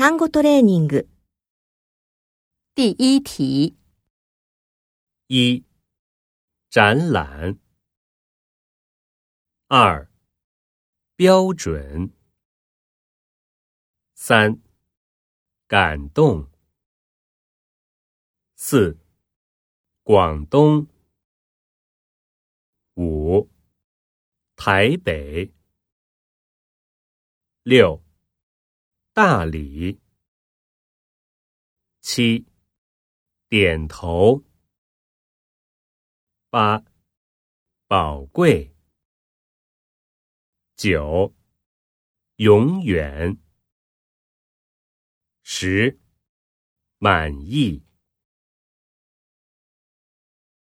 単語トレーニング。第一题，一、展览；二、标准；三、感动；四、广东；五、台北；六、 大礼；七、点头；八、宝贵；九、永远；十、满意。